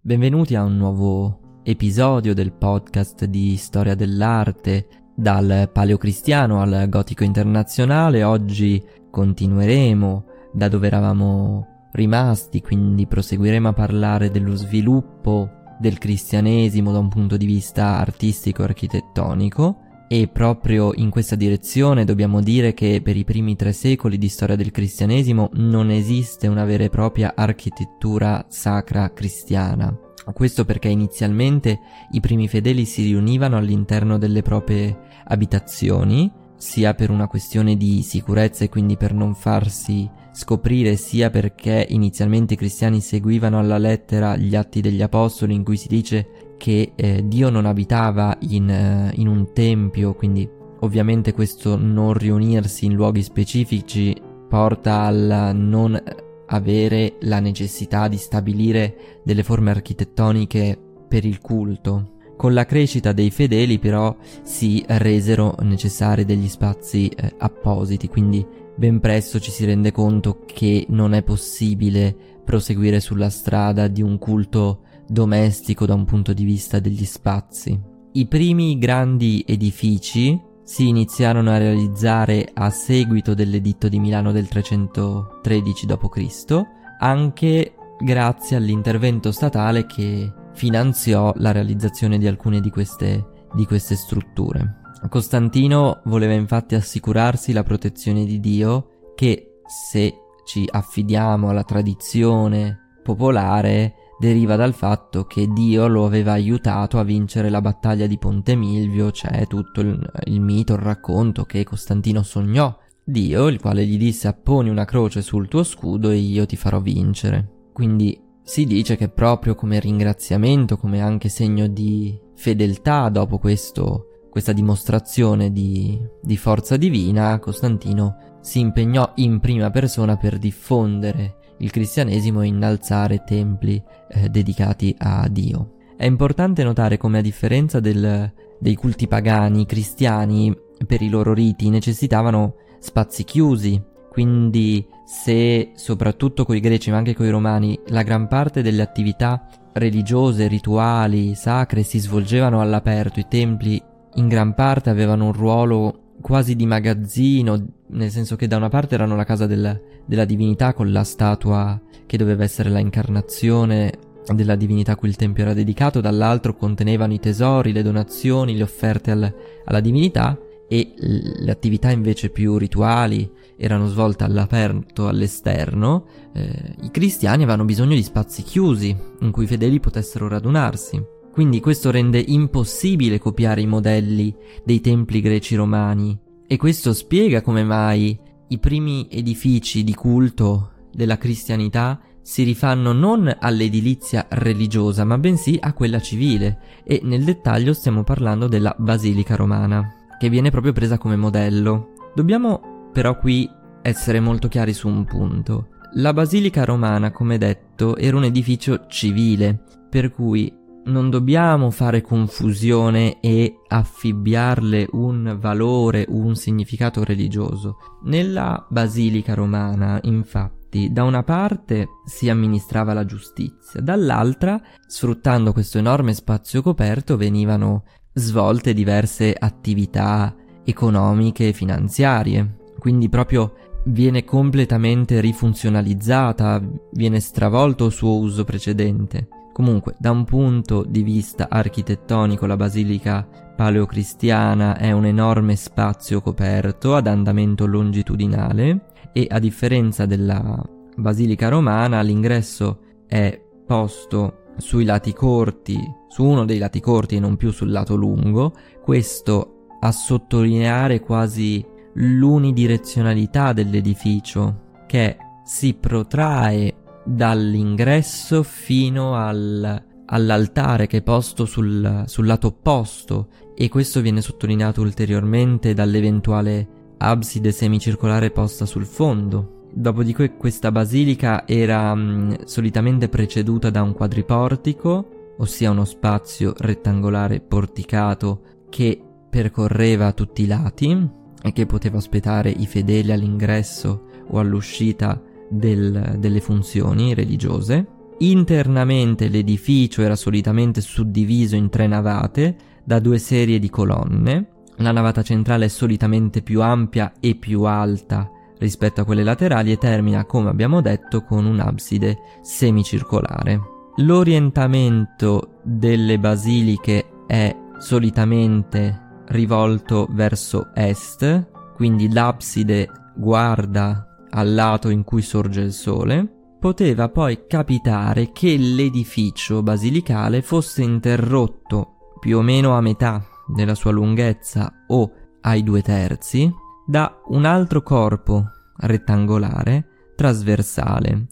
Benvenuti a un nuovo episodio del podcast di storia dell'arte dal paleocristiano al gotico internazionale. Oggi continueremo da dove eravamo rimasti, quindi proseguiremo a parlare dello sviluppo del cristianesimo da un punto di vista artistico e architettonico e proprio in questa direzione dobbiamo dire che per i primi tre secoli di storia del cristianesimo non esiste una vera e propria architettura sacra cristiana. Questo perché inizialmente i primi fedeli si riunivano all'interno delle proprie abitazioni, sia per una questione di sicurezza e quindi per non farsi scoprire, sia perché inizialmente i cristiani seguivano alla lettera gli atti degli apostoli in cui si dice che eh, Dio non abitava in, eh, in un tempio, quindi ovviamente questo non riunirsi in luoghi specifici porta al non avere la necessità di stabilire delle forme architettoniche per il culto. Con la crescita dei fedeli però si resero necessari degli spazi eh, appositi, quindi ben presto ci si rende conto che non è possibile proseguire sulla strada di un culto domestico da un punto di vista degli spazi. I primi grandi edifici si iniziarono a realizzare a seguito dell'editto di Milano del 313 d.C., anche grazie all'intervento statale che finanziò la realizzazione di alcune di queste, di queste strutture. Costantino voleva infatti assicurarsi la protezione di Dio che se ci affidiamo alla tradizione popolare deriva dal fatto che Dio lo aveva aiutato a vincere la battaglia di Ponte Milvio, c'è tutto il, il mito, il racconto che Costantino sognò Dio, il quale gli disse apponi una croce sul tuo scudo e io ti farò vincere. Quindi si dice che proprio come ringraziamento, come anche segno di fedeltà dopo questo, questa dimostrazione di, di forza divina, Costantino si impegnò in prima persona per diffondere il cristianesimo e innalzare templi eh, dedicati a Dio. È importante notare come a differenza del, dei culti pagani, i cristiani per i loro riti necessitavano spazi chiusi, quindi se soprattutto con i greci ma anche con i romani la gran parte delle attività religiose, rituali, sacre si svolgevano all'aperto, i templi in gran parte avevano un ruolo quasi di magazzino, nel senso che da una parte erano la casa del, della divinità con la statua che doveva essere la incarnazione della divinità a cui il tempio era dedicato, dall'altro contenevano i tesori, le donazioni, le offerte al, alla divinità e le attività invece più rituali erano svolte all'aperto, all'esterno, eh, i cristiani avevano bisogno di spazi chiusi in cui i fedeli potessero radunarsi. Quindi questo rende impossibile copiare i modelli dei templi greci romani e questo spiega come mai i primi edifici di culto della cristianità si rifanno non all'edilizia religiosa ma bensì a quella civile e nel dettaglio stiamo parlando della Basilica Romana che viene proprio presa come modello. Dobbiamo però qui essere molto chiari su un punto. La Basilica Romana, come detto, era un edificio civile, per cui non dobbiamo fare confusione e affibbiarle un valore, un significato religioso. Nella Basilica romana, infatti, da una parte si amministrava la giustizia, dall'altra, sfruttando questo enorme spazio coperto, venivano svolte diverse attività economiche e finanziarie. Quindi proprio viene completamente rifunzionalizzata, viene stravolto il suo uso precedente. Comunque, da un punto di vista architettonico, la basilica paleocristiana è un enorme spazio coperto ad andamento longitudinale e a differenza della basilica romana l'ingresso è posto sui lati corti, su uno dei lati corti e non più sul lato lungo, questo a sottolineare quasi l'unidirezionalità dell'edificio che si protrae dall'ingresso fino al, all'altare che è posto sul, sul lato opposto e questo viene sottolineato ulteriormente dall'eventuale abside semicircolare posta sul fondo. Dopodiché questa basilica era mh, mm, solitamente preceduta da un quadriportico, ossia uno spazio rettangolare porticato che percorreva tutti i lati e che poteva ospitare i fedeli all'ingresso o all'uscita del, delle funzioni religiose. Internamente l'edificio era solitamente suddiviso in tre navate da due serie di colonne. La navata centrale è solitamente più ampia e più alta rispetto a quelle laterali e termina, come abbiamo detto, con un'abside semicircolare. L'orientamento delle basiliche è solitamente rivolto verso est, quindi l'abside guarda al lato in cui sorge il sole, poteva poi capitare che l'edificio basilicale fosse interrotto più o meno a metà della sua lunghezza o ai due terzi da un altro corpo rettangolare trasversale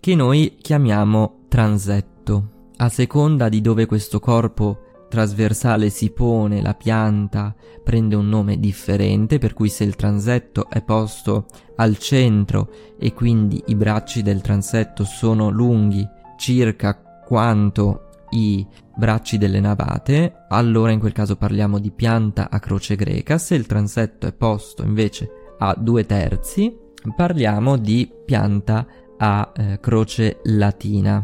che noi chiamiamo transetto. A seconda di dove questo corpo trasversale si pone, la pianta prende un nome differente, per cui se il transetto è posto al centro e quindi i bracci del transetto sono lunghi circa quanto i bracci delle navate, allora in quel caso parliamo di pianta a croce greca, se il transetto è posto invece a due terzi, parliamo di pianta a eh, croce latina.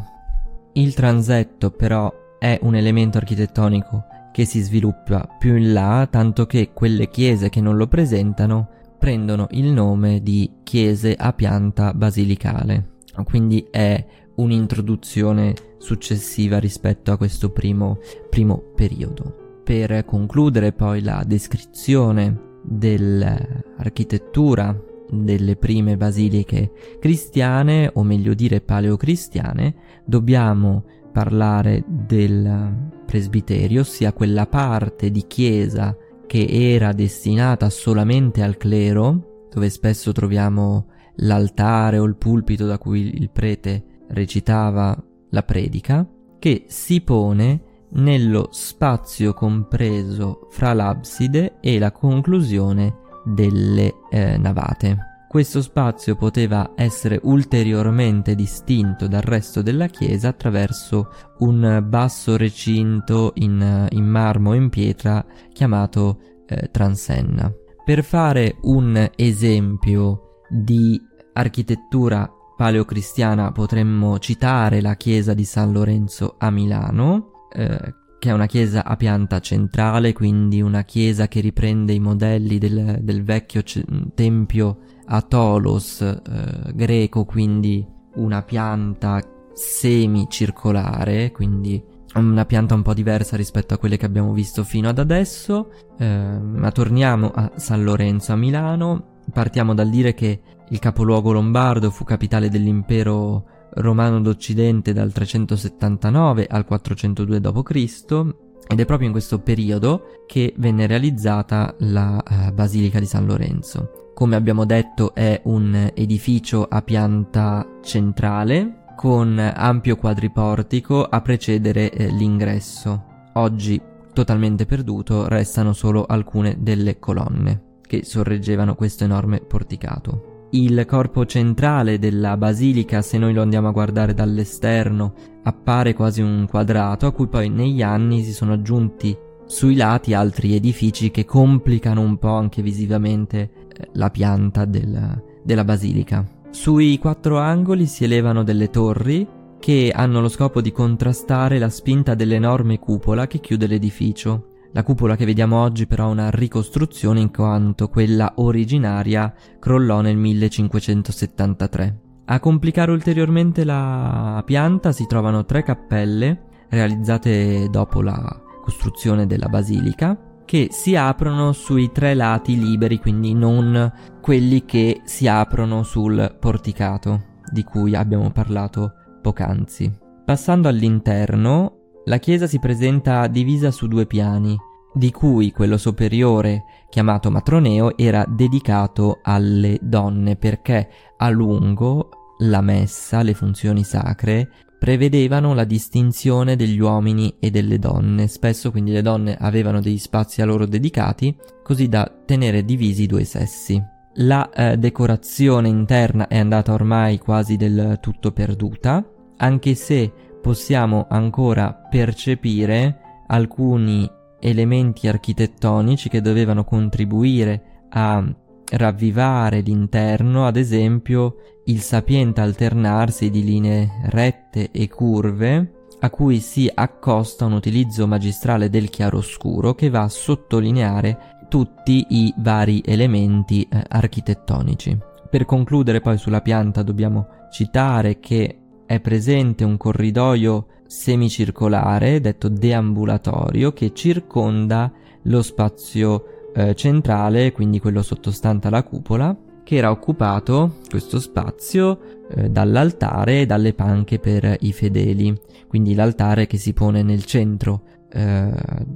Il transetto però è un elemento architettonico che si sviluppa più in là, tanto che quelle chiese che non lo presentano prendono il nome di chiese a pianta basilicale. Quindi è un'introduzione successiva rispetto a questo primo, primo periodo. Per concludere poi la descrizione dell'architettura delle prime basiliche cristiane, o meglio dire paleocristiane, dobbiamo parlare del presbiterio, ossia quella parte di chiesa che era destinata solamente al clero, dove spesso troviamo l'altare o il pulpito da cui il prete recitava la predica, che si pone nello spazio compreso fra l'abside e la conclusione delle eh, navate. Questo spazio poteva essere ulteriormente distinto dal resto della chiesa attraverso un basso recinto in, in marmo e in pietra chiamato eh, transenna. Per fare un esempio di architettura paleocristiana potremmo citare la chiesa di San Lorenzo a Milano, eh, che è una chiesa a pianta centrale, quindi una chiesa che riprende i modelli del, del vecchio c- tempio a Tolos eh, greco, quindi una pianta semicircolare, quindi una pianta un po' diversa rispetto a quelle che abbiamo visto fino ad adesso. Eh, ma torniamo a San Lorenzo a Milano. Partiamo dal dire che il capoluogo lombardo fu capitale dell'impero romano d'Occidente dal 379 al 402 d.C. ed è proprio in questo periodo che venne realizzata la uh, Basilica di San Lorenzo. Come abbiamo detto è un edificio a pianta centrale con ampio quadriportico a precedere eh, l'ingresso. Oggi totalmente perduto restano solo alcune delle colonne che sorreggevano questo enorme porticato. Il corpo centrale della basilica, se noi lo andiamo a guardare dall'esterno, appare quasi un quadrato a cui poi negli anni si sono aggiunti sui lati altri edifici che complicano un po' anche visivamente eh, la pianta del, della basilica. Sui quattro angoli si elevano delle torri che hanno lo scopo di contrastare la spinta dell'enorme cupola che chiude l'edificio. La cupola che vediamo oggi però è una ricostruzione in quanto quella originaria crollò nel 1573. A complicare ulteriormente la pianta si trovano tre cappelle realizzate dopo la costruzione della basilica che si aprono sui tre lati liberi, quindi non quelli che si aprono sul porticato di cui abbiamo parlato poc'anzi. Passando all'interno, la chiesa si presenta divisa su due piani, di cui quello superiore, chiamato matroneo, era dedicato alle donne perché a lungo la messa, le funzioni sacre, prevedevano la distinzione degli uomini e delle donne. Spesso quindi le donne avevano degli spazi a loro dedicati, così da tenere divisi i due sessi. La eh, decorazione interna è andata ormai quasi del tutto perduta, anche se possiamo ancora percepire alcuni elementi architettonici che dovevano contribuire a ravvivare l'interno, ad esempio il sapiente alternarsi di linee rette e curve a cui si accosta un utilizzo magistrale del chiaroscuro che va a sottolineare tutti i vari elementi eh, architettonici. Per concludere poi sulla pianta dobbiamo citare che è presente un corridoio semicircolare, detto deambulatorio, che circonda lo spazio eh, centrale, quindi quello sottostante alla cupola, che era occupato, questo spazio, eh, dall'altare e dalle panche per i fedeli, quindi l'altare che si pone nel centro eh,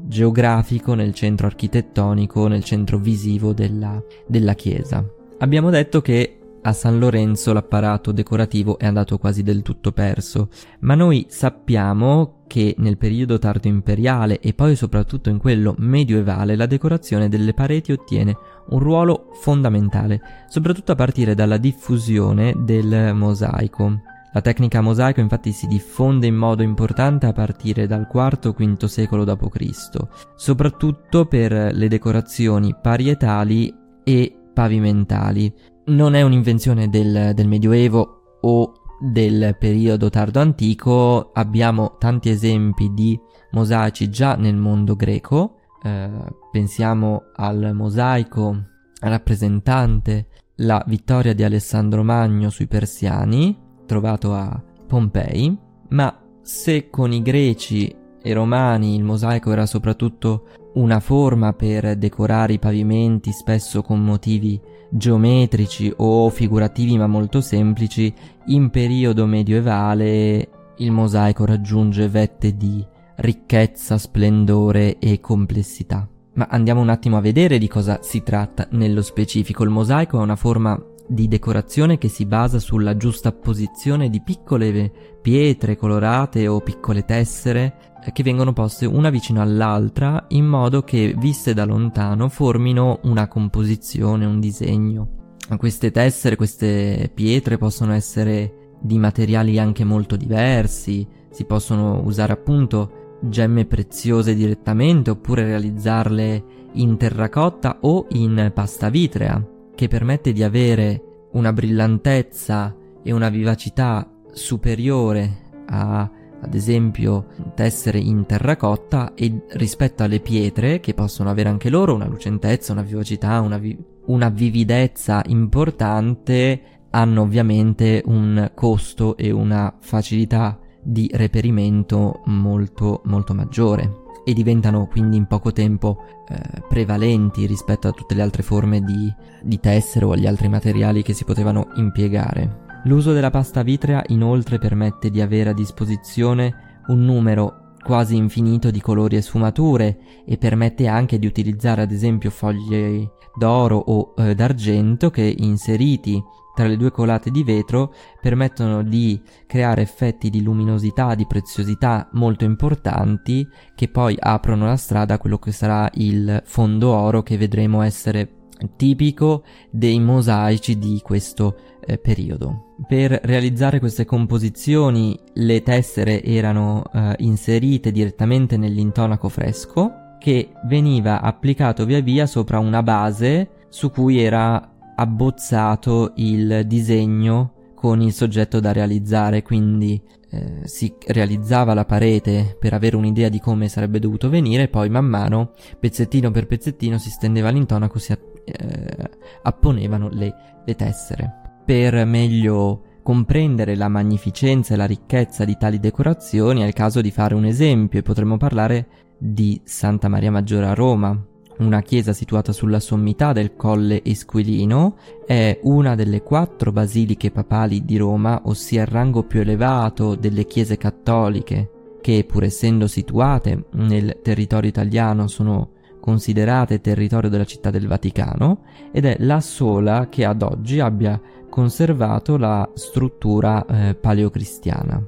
geografico, nel centro architettonico, nel centro visivo della, della chiesa. Abbiamo detto che a San Lorenzo l'apparato decorativo è andato quasi del tutto perso, ma noi sappiamo che nel periodo tardo imperiale e poi soprattutto in quello medievale la decorazione delle pareti ottiene un ruolo fondamentale, soprattutto a partire dalla diffusione del mosaico. La tecnica mosaico infatti si diffonde in modo importante a partire dal IV-V secolo d.C., soprattutto per le decorazioni parietali e pavimentali. Non è un'invenzione del, del Medioevo o del periodo tardo antico, abbiamo tanti esempi di mosaici già nel mondo greco, eh, pensiamo al mosaico rappresentante la vittoria di Alessandro Magno sui persiani, trovato a Pompei, ma se con i greci e romani il mosaico era soprattutto una forma per decorare i pavimenti spesso con motivi geometrici o figurativi ma molto semplici, in periodo medievale il mosaico raggiunge vette di ricchezza, splendore e complessità. Ma andiamo un attimo a vedere di cosa si tratta nello specifico. Il mosaico è una forma di decorazione che si basa sulla giusta posizione di piccole pietre colorate o piccole tessere eh, che vengono poste una vicino all'altra in modo che viste da lontano formino una composizione, un disegno. Queste tessere, queste pietre possono essere di materiali anche molto diversi, si possono usare appunto gemme preziose direttamente oppure realizzarle in terracotta o in pasta vitrea che permette di avere una brillantezza e una vivacità superiore a ad esempio tessere in terracotta e rispetto alle pietre che possono avere anche loro una lucentezza, una vivacità, una, vi- una vividezza importante hanno ovviamente un costo e una facilità di reperimento molto molto maggiore e diventano quindi in poco tempo eh, prevalenti rispetto a tutte le altre forme di, di tessere o agli altri materiali che si potevano impiegare. L'uso della pasta vitrea inoltre permette di avere a disposizione un numero quasi infinito di colori e sfumature e permette anche di utilizzare ad esempio foglie d'oro o eh, d'argento che inseriti tra le due colate di vetro permettono di creare effetti di luminosità, di preziosità molto importanti che poi aprono la strada a quello che sarà il fondo oro che vedremo essere tipico dei mosaici di questo eh, periodo. Per realizzare queste composizioni le tessere erano eh, inserite direttamente nell'intonaco fresco che veniva applicato via via sopra una base su cui era abbozzato il disegno con il soggetto da realizzare, quindi eh, si realizzava la parete per avere un'idea di come sarebbe dovuto venire, poi man mano, pezzettino per pezzettino, si stendeva l'intonaco, si eh, apponevano le, le tessere. Per meglio comprendere la magnificenza e la ricchezza di tali decorazioni è il caso di fare un esempio e potremmo parlare di Santa Maria Maggiore a Roma, una chiesa situata sulla sommità del Colle Esquilino, è una delle quattro basiliche papali di Roma, ossia il rango più elevato delle chiese cattoliche, che pur essendo situate nel territorio italiano sono considerate territorio della città del Vaticano ed è la sola che ad oggi abbia conservato la struttura eh, paleocristiana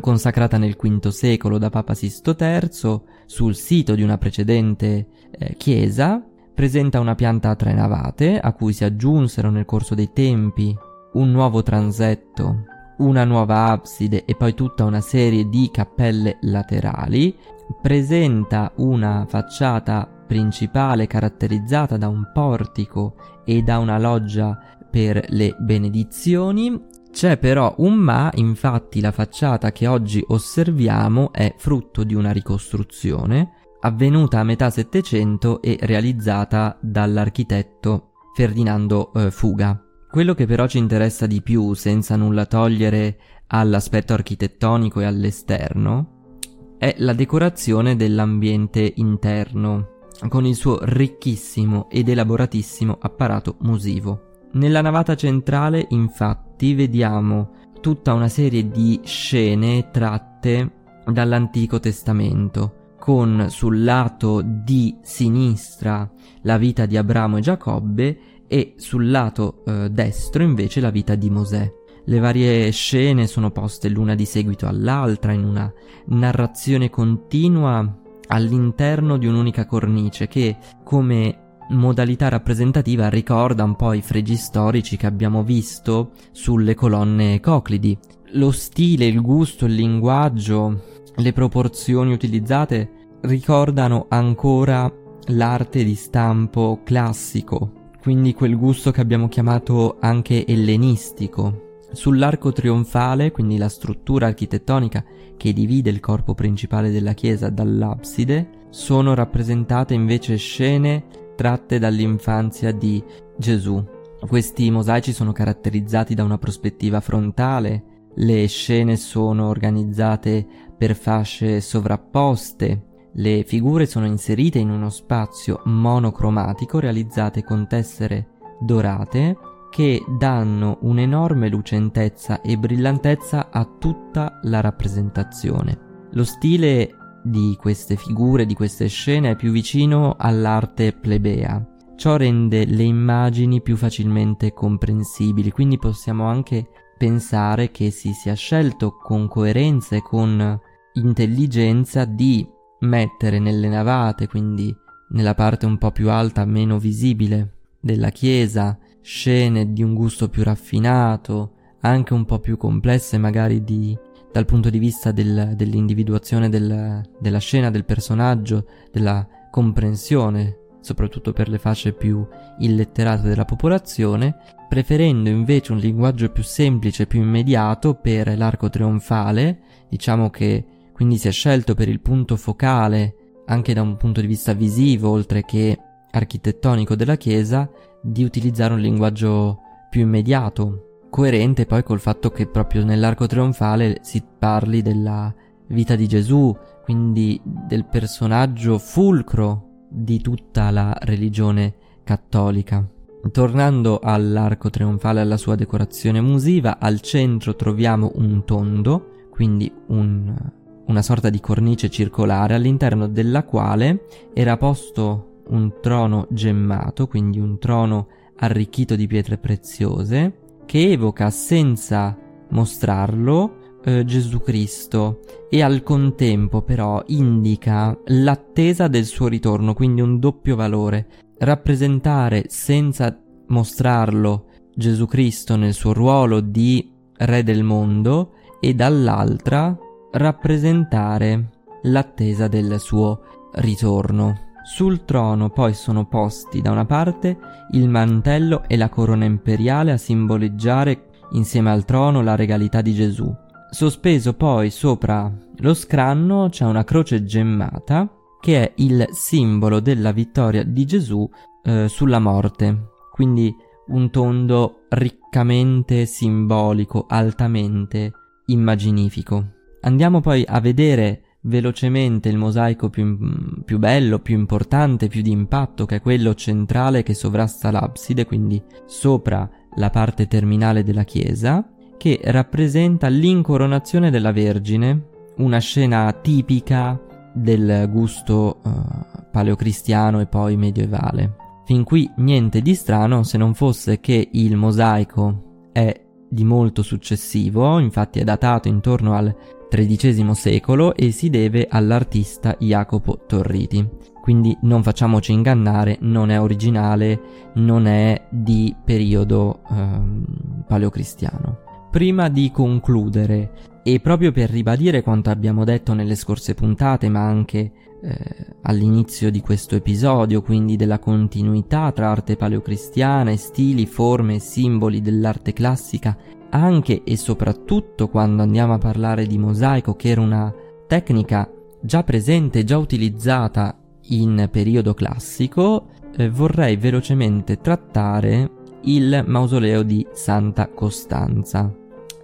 consacrata nel V secolo da Papa Sisto III sul sito di una precedente eh, chiesa, presenta una pianta a tre navate a cui si aggiunsero nel corso dei tempi un nuovo transetto, una nuova abside e poi tutta una serie di cappelle laterali, presenta una facciata principale caratterizzata da un portico e da una loggia per le benedizioni. C'è però un ma, infatti la facciata che oggi osserviamo è frutto di una ricostruzione avvenuta a metà Settecento e realizzata dall'architetto Ferdinando eh, Fuga. Quello che però ci interessa di più, senza nulla togliere all'aspetto architettonico e all'esterno, è la decorazione dell'ambiente interno, con il suo ricchissimo ed elaboratissimo apparato musivo. Nella navata centrale, infatti, vediamo tutta una serie di scene tratte dall'Antico Testamento, con sul lato di sinistra la vita di Abramo e Giacobbe e sul lato eh, destro invece la vita di Mosè. Le varie scene sono poste l'una di seguito all'altra in una narrazione continua all'interno di un'unica cornice che, come modalità rappresentativa, ricorda un po' i fregi storici che abbiamo visto sulle colonne coclidi. Lo stile, il gusto, il linguaggio, le proporzioni utilizzate ricordano ancora l'arte di stampo classico, quindi quel gusto che abbiamo chiamato anche ellenistico. Sull'arco trionfale, quindi la struttura architettonica che divide il corpo principale della chiesa dall'abside, sono rappresentate invece scene tratte dall'infanzia di Gesù. Questi mosaici sono caratterizzati da una prospettiva frontale, le scene sono organizzate per fasce sovrapposte, le figure sono inserite in uno spazio monocromatico realizzate con tessere dorate che danno un'enorme lucentezza e brillantezza a tutta la rappresentazione. Lo stile di queste figure, di queste scene è più vicino all'arte plebea. Ciò rende le immagini più facilmente comprensibili, quindi possiamo anche pensare che si sia scelto con coerenza e con intelligenza di mettere nelle navate, quindi nella parte un po' più alta, meno visibile della chiesa, scene di un gusto più raffinato, anche un po' più complesse magari di, dal punto di vista del, dell'individuazione del, della scena, del personaggio, della comprensione, soprattutto per le fasce più illetterate della popolazione, preferendo invece un linguaggio più semplice, più immediato per l'arco trionfale, diciamo che quindi si è scelto per il punto focale, anche da un punto di vista visivo, oltre che architettonico della chiesa, di utilizzare un linguaggio più immediato, coerente poi col fatto che proprio nell'arco trionfale si parli della vita di Gesù, quindi del personaggio fulcro di tutta la religione cattolica. Tornando all'arco trionfale e alla sua decorazione musiva, al centro troviamo un tondo, quindi un una sorta di cornice circolare all'interno della quale era posto un trono gemmato, quindi un trono arricchito di pietre preziose, che evoca senza mostrarlo eh, Gesù Cristo e al contempo però indica l'attesa del suo ritorno, quindi un doppio valore. Rappresentare senza mostrarlo Gesù Cristo nel suo ruolo di re del mondo e dall'altra rappresentare l'attesa del suo ritorno. Sul trono poi sono posti da una parte il mantello e la corona imperiale a simboleggiare insieme al trono la regalità di Gesù. Sospeso poi sopra lo scranno c'è una croce gemmata che è il simbolo della vittoria di Gesù eh, sulla morte. Quindi un tondo riccamente simbolico, altamente immaginifico. Andiamo poi a vedere velocemente il mosaico più, più, bello, più importante, più di impatto, che è quello centrale che sovrasta l'abside, quindi sopra la parte terminale della chiesa, che rappresenta l'incoronazione della Vergine, una scena tipica del gusto uh, paleocristiano e poi medievale. Fin qui niente di strano se non fosse che il mosaico è di molto successivo, infatti è datato intorno al XIII secolo e si deve all'artista Jacopo Torriti. Quindi non facciamoci ingannare, non è originale, non è di periodo ehm, paleocristiano. Prima di concludere, e proprio per ribadire quanto abbiamo detto nelle scorse puntate, ma anche eh, all'inizio di questo episodio, quindi della continuità tra arte paleocristiana e stili, forme e simboli dell'arte classica, anche e soprattutto quando andiamo a parlare di mosaico, che era una tecnica già presente, già utilizzata in periodo classico, eh, vorrei velocemente trattare il mausoleo di Santa Costanza,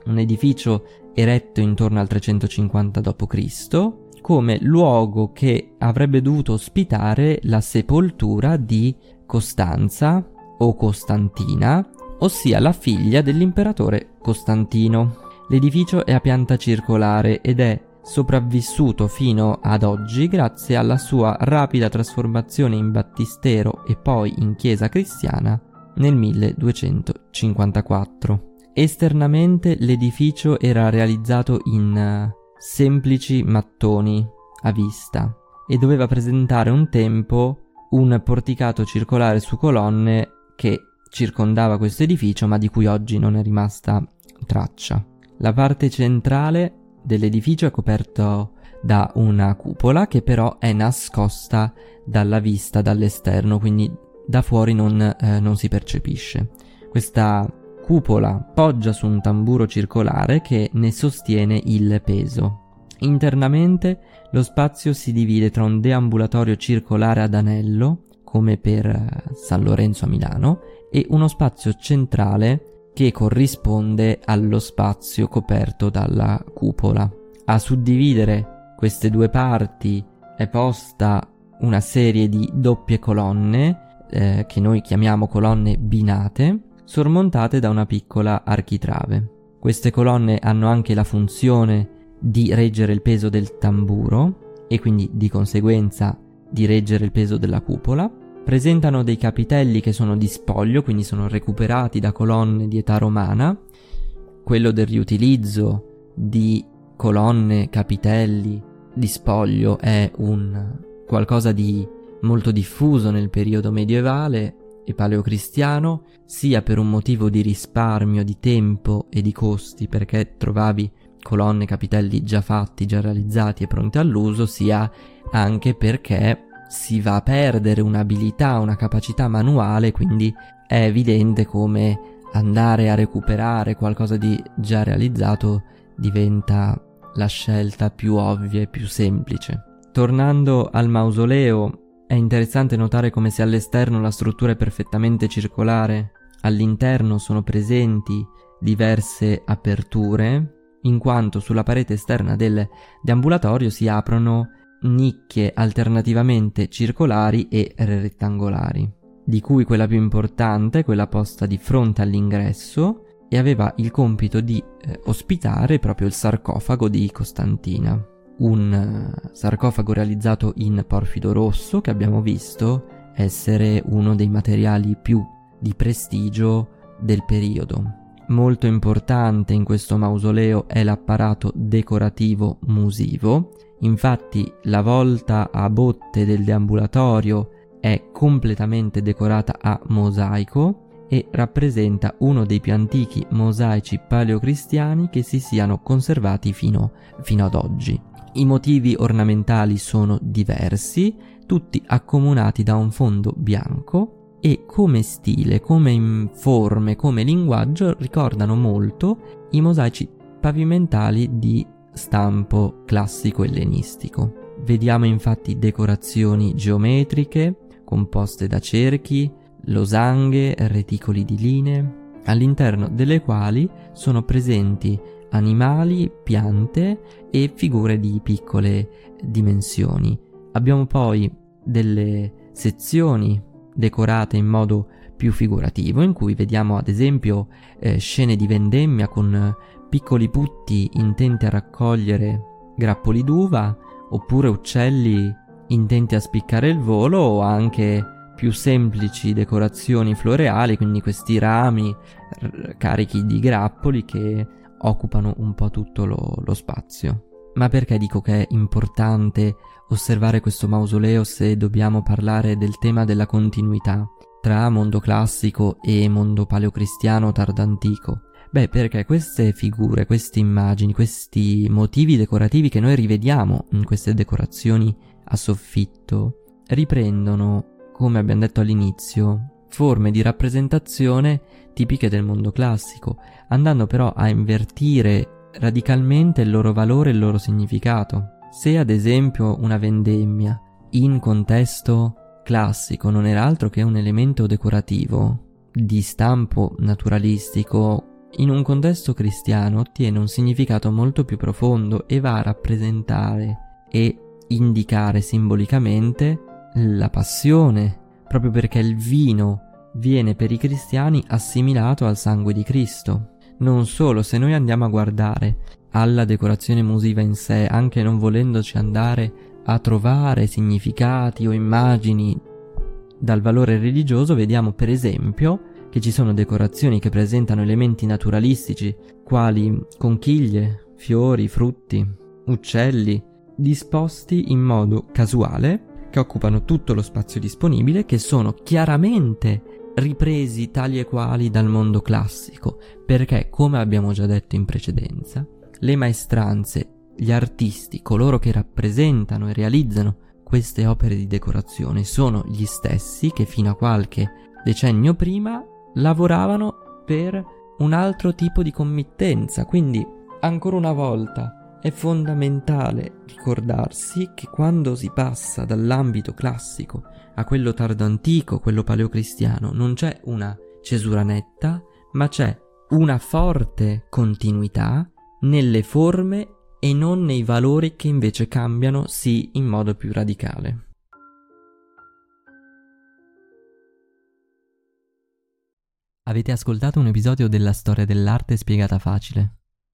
un edificio eretto intorno al 350 d.C., come luogo che avrebbe dovuto ospitare la sepoltura di Costanza o Costantina, ossia la figlia dell'imperatore Costantino. L'edificio è a pianta circolare ed è sopravvissuto fino ad oggi grazie alla sua rapida trasformazione in battistero e poi in chiesa cristiana nel 1254. Esternamente l'edificio era realizzato in semplici mattoni a vista e doveva presentare un tempo un porticato circolare su colonne che circondava questo edificio ma di cui oggi non è rimasta traccia. La parte centrale dell'edificio è coperto da una cupola che però è nascosta dalla vista dall'esterno, quindi da fuori non, eh, non si percepisce. Questa cupola poggia su un tamburo circolare che ne sostiene il peso. Internamente lo spazio si divide tra un deambulatorio circolare ad anello, come per eh, San Lorenzo a Milano, e uno spazio centrale che corrisponde allo spazio coperto dalla cupola. A suddividere queste due parti è posta una serie di doppie colonne eh, che noi chiamiamo colonne binate, sormontate da una piccola architrave. Queste colonne hanno anche la funzione di reggere il peso del tamburo e quindi di conseguenza di reggere il peso della cupola. Presentano dei capitelli che sono di spoglio, quindi sono recuperati da colonne di età romana. Quello del riutilizzo di colonne, capitelli di spoglio è un qualcosa di molto diffuso nel periodo medievale e paleocristiano, sia per un motivo di risparmio di tempo e di costi, perché trovavi colonne capitelli già fatti, già realizzati e pronti all'uso, sia anche perché si va a perdere un'abilità, una capacità manuale, quindi è evidente come andare a recuperare qualcosa di già realizzato diventa la scelta più ovvia e più semplice. Tornando al mausoleo, è interessante notare come se all'esterno la struttura è perfettamente circolare, all'interno sono presenti diverse aperture, in quanto sulla parete esterna del deambulatorio si aprono nicchie alternativamente circolari e rettangolari, di cui quella più importante, quella posta di fronte all'ingresso, e aveva il compito di eh, ospitare proprio il sarcofago di Costantina un eh, sarcofago realizzato in porfido rosso che abbiamo visto essere uno dei materiali più di prestigio del periodo. Molto importante in questo mausoleo è l'apparato decorativo musivo, infatti la volta a botte del deambulatorio è completamente decorata a mosaico e rappresenta uno dei più antichi mosaici paleocristiani che si siano conservati fino, fino ad oggi. I motivi ornamentali sono diversi, tutti accomunati da un fondo bianco e come stile, come forme, come linguaggio ricordano molto i mosaici pavimentali di stampo classico ellenistico. Vediamo infatti decorazioni geometriche composte da cerchi, losanghe, reticoli di linee, all'interno delle quali sono presenti animali, piante e figure di piccole dimensioni. Abbiamo poi delle sezioni decorate in modo più figurativo in cui vediamo ad esempio eh, scene di vendemmia con piccoli putti intenti a raccogliere grappoli d'uva oppure uccelli intenti a spiccare il volo o anche più semplici decorazioni floreali, quindi questi rami r- carichi di grappoli che occupano un po' tutto lo, lo spazio. Ma perché dico che è importante osservare questo mausoleo se dobbiamo parlare del tema della continuità tra mondo classico e mondo paleocristiano tardantico? Beh, perché queste figure, queste immagini, questi motivi decorativi che noi rivediamo in queste decorazioni a soffitto riprendono, come abbiamo detto all'inizio, forme di rappresentazione tipiche del mondo classico, andando però a invertire radicalmente il loro valore e il loro significato. Se ad esempio una vendemmia in contesto classico non era altro che un elemento decorativo di stampo naturalistico, in un contesto cristiano ottiene un significato molto più profondo e va a rappresentare e indicare simbolicamente la passione, proprio perché il vino viene per i cristiani assimilato al sangue di Cristo. Non solo, se noi andiamo a guardare alla decorazione musiva in sé, anche non volendoci andare a trovare significati o immagini dal valore religioso, vediamo per esempio che ci sono decorazioni che presentano elementi naturalistici, quali conchiglie, fiori, frutti, uccelli, disposti in modo casuale, che occupano tutto lo spazio disponibile, che sono chiaramente ripresi tali e quali dal mondo classico, perché, come abbiamo già detto in precedenza, le maestranze, gli artisti, coloro che rappresentano e realizzano queste opere di decorazione sono gli stessi che fino a qualche decennio prima lavoravano per un altro tipo di committenza, quindi ancora una volta è fondamentale ricordarsi che quando si passa dall'ambito classico a quello tardo antico, quello paleocristiano, non c'è una cesura netta, ma c'è una forte continuità nelle forme e non nei valori che invece cambiano sì in modo più radicale. Avete ascoltato un episodio della storia dell'arte spiegata facile,